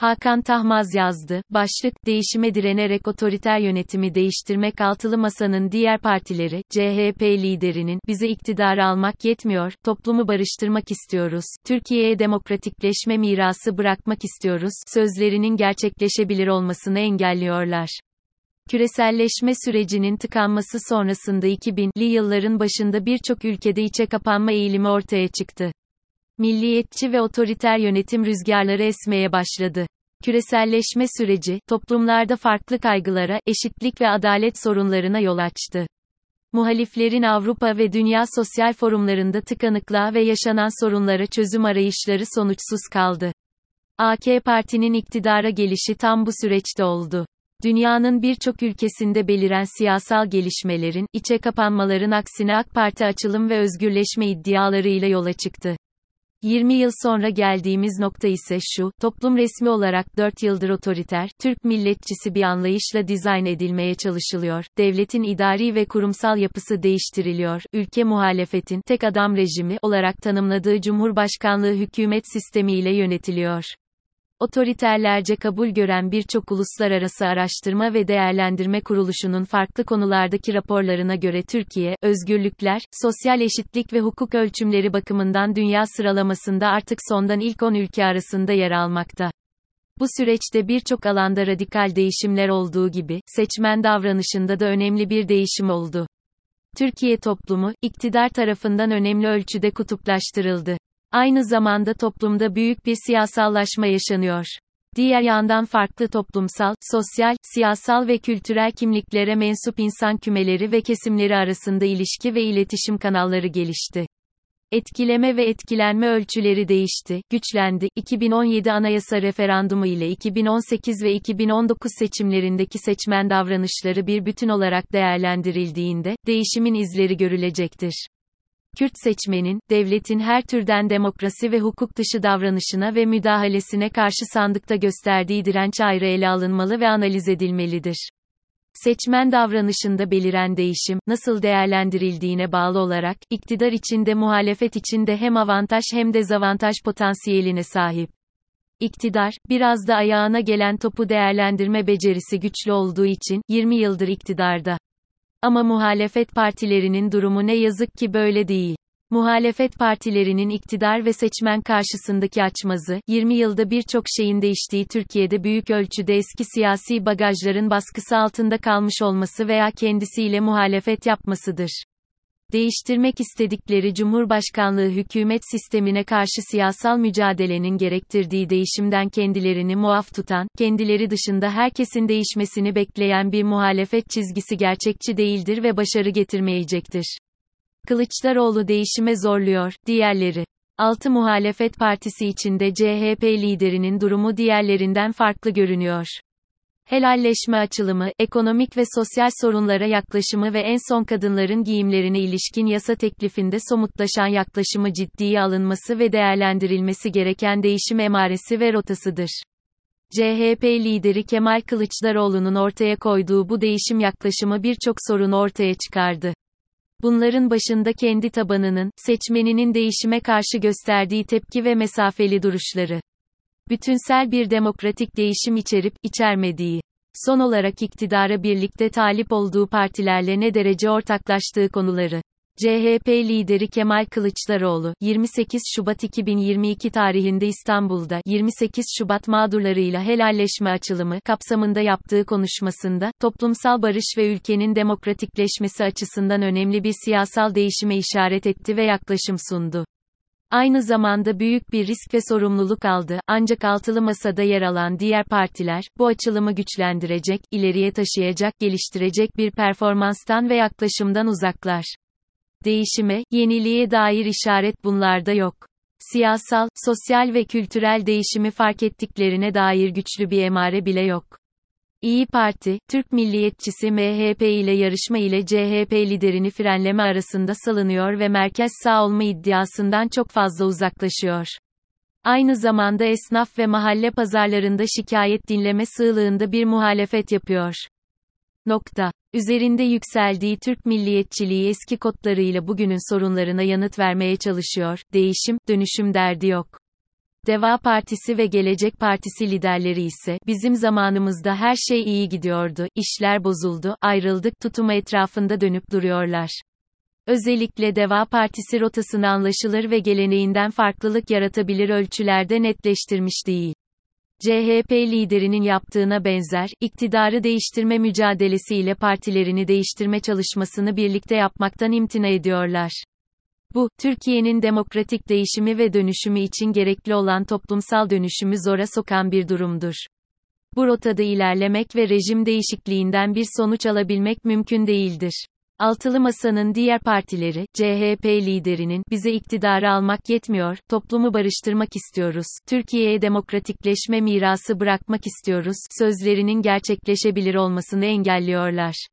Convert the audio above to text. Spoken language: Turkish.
Hakan Tahmaz yazdı. Başlık, değişime direnerek otoriter yönetimi değiştirmek altılı masanın diğer partileri, CHP liderinin, bizi iktidara almak yetmiyor, toplumu barıştırmak istiyoruz, Türkiye'ye demokratikleşme mirası bırakmak istiyoruz, sözlerinin gerçekleşebilir olmasını engelliyorlar. Küreselleşme sürecinin tıkanması sonrasında 2000'li yılların başında birçok ülkede içe kapanma eğilimi ortaya çıktı. Milliyetçi ve otoriter yönetim rüzgarları esmeye başladı. Küreselleşme süreci, toplumlarda farklı kaygılara, eşitlik ve adalet sorunlarına yol açtı. Muhaliflerin Avrupa ve dünya sosyal forumlarında tıkanıklığa ve yaşanan sorunlara çözüm arayışları sonuçsuz kaldı. AK Parti'nin iktidara gelişi tam bu süreçte oldu. Dünyanın birçok ülkesinde beliren siyasal gelişmelerin, içe kapanmaların aksine AK Parti açılım ve özgürleşme iddialarıyla yola çıktı. 20 yıl sonra geldiğimiz nokta ise şu, toplum resmi olarak 4 yıldır otoriter, Türk milletçisi bir anlayışla dizayn edilmeye çalışılıyor, devletin idari ve kurumsal yapısı değiştiriliyor, ülke muhalefetin, tek adam rejimi olarak tanımladığı Cumhurbaşkanlığı hükümet sistemiyle yönetiliyor. Otoriterlerce kabul gören birçok uluslararası araştırma ve değerlendirme kuruluşunun farklı konulardaki raporlarına göre Türkiye, özgürlükler, sosyal eşitlik ve hukuk ölçümleri bakımından dünya sıralamasında artık sondan ilk 10 ülke arasında yer almakta. Bu süreçte birçok alanda radikal değişimler olduğu gibi, seçmen davranışında da önemli bir değişim oldu. Türkiye toplumu, iktidar tarafından önemli ölçüde kutuplaştırıldı. Aynı zamanda toplumda büyük bir siyasallaşma yaşanıyor. Diğer yandan farklı toplumsal, sosyal, siyasal ve kültürel kimliklere mensup insan kümeleri ve kesimleri arasında ilişki ve iletişim kanalları gelişti. Etkileme ve etkilenme ölçüleri değişti, güçlendi. 2017 anayasa referandumu ile 2018 ve 2019 seçimlerindeki seçmen davranışları bir bütün olarak değerlendirildiğinde, değişimin izleri görülecektir. Kürt seçmenin, devletin her türden demokrasi ve hukuk dışı davranışına ve müdahalesine karşı sandıkta gösterdiği direnç ayrı ele alınmalı ve analiz edilmelidir. Seçmen davranışında beliren değişim, nasıl değerlendirildiğine bağlı olarak, iktidar içinde muhalefet içinde hem avantaj hem dezavantaj potansiyeline sahip. İktidar, biraz da ayağına gelen topu değerlendirme becerisi güçlü olduğu için, 20 yıldır iktidarda. Ama muhalefet partilerinin durumu ne yazık ki böyle değil. Muhalefet partilerinin iktidar ve seçmen karşısındaki açmazı, 20 yılda birçok şeyin değiştiği Türkiye'de büyük ölçüde eski siyasi bagajların baskısı altında kalmış olması veya kendisiyle muhalefet yapmasıdır. Değiştirmek istedikleri Cumhurbaşkanlığı hükümet sistemine karşı siyasal mücadelenin gerektirdiği değişimden kendilerini muaf tutan, kendileri dışında herkesin değişmesini bekleyen bir muhalefet çizgisi gerçekçi değildir ve başarı getirmeyecektir. Kılıçdaroğlu değişime zorluyor, diğerleri. Altı muhalefet partisi içinde CHP liderinin durumu diğerlerinden farklı görünüyor. Helalleşme açılımı, ekonomik ve sosyal sorunlara yaklaşımı ve en son kadınların giyimlerine ilişkin yasa teklifinde somutlaşan yaklaşımı ciddiye alınması ve değerlendirilmesi gereken değişim emaresi ve rotasıdır. CHP lideri Kemal Kılıçdaroğlu'nun ortaya koyduğu bu değişim yaklaşımı birçok sorunu ortaya çıkardı. Bunların başında kendi tabanının, seçmeninin değişime karşı gösterdiği tepki ve mesafeli duruşları. Bütünsel bir demokratik değişim içerip, içermediği. Son olarak iktidara birlikte talip olduğu partilerle ne derece ortaklaştığı konuları. CHP lideri Kemal Kılıçdaroğlu, 28 Şubat 2022 tarihinde İstanbul'da 28 Şubat mağdurlarıyla helalleşme açılımı kapsamında yaptığı konuşmasında, toplumsal barış ve ülkenin demokratikleşmesi açısından önemli bir siyasal değişime işaret etti ve yaklaşım sundu. Aynı zamanda büyük bir risk ve sorumluluk aldı, ancak altılı masada yer alan diğer partiler, bu açılımı güçlendirecek, ileriye taşıyacak, geliştirecek bir performanstan ve yaklaşımdan uzaklar. Değişime, yeniliğe dair işaret bunlarda yok. Siyasal, sosyal ve kültürel değişimi fark ettiklerine dair güçlü bir emare bile yok. İyi Parti, Türk milliyetçisi MHP ile yarışma ile CHP liderini frenleme arasında salınıyor ve merkez sağ olma iddiasından çok fazla uzaklaşıyor. Aynı zamanda esnaf ve mahalle pazarlarında şikayet dinleme sığlığında bir muhalefet yapıyor. Nokta. Üzerinde yükseldiği Türk milliyetçiliği eski kodlarıyla bugünün sorunlarına yanıt vermeye çalışıyor. Değişim, dönüşüm derdi yok. Deva Partisi ve Gelecek Partisi liderleri ise, bizim zamanımızda her şey iyi gidiyordu, işler bozuldu, ayrıldık tutumu etrafında dönüp duruyorlar. Özellikle Deva Partisi rotasını anlaşılır ve geleneğinden farklılık yaratabilir ölçülerde netleştirmiş değil. CHP liderinin yaptığına benzer, iktidarı değiştirme mücadelesiyle partilerini değiştirme çalışmasını birlikte yapmaktan imtina ediyorlar. Bu, Türkiye'nin demokratik değişimi ve dönüşümü için gerekli olan toplumsal dönüşümü zora sokan bir durumdur. Bu rotada ilerlemek ve rejim değişikliğinden bir sonuç alabilmek mümkün değildir. Altılı Masa'nın diğer partileri, CHP liderinin, bize iktidarı almak yetmiyor, toplumu barıştırmak istiyoruz, Türkiye'ye demokratikleşme mirası bırakmak istiyoruz, sözlerinin gerçekleşebilir olmasını engelliyorlar.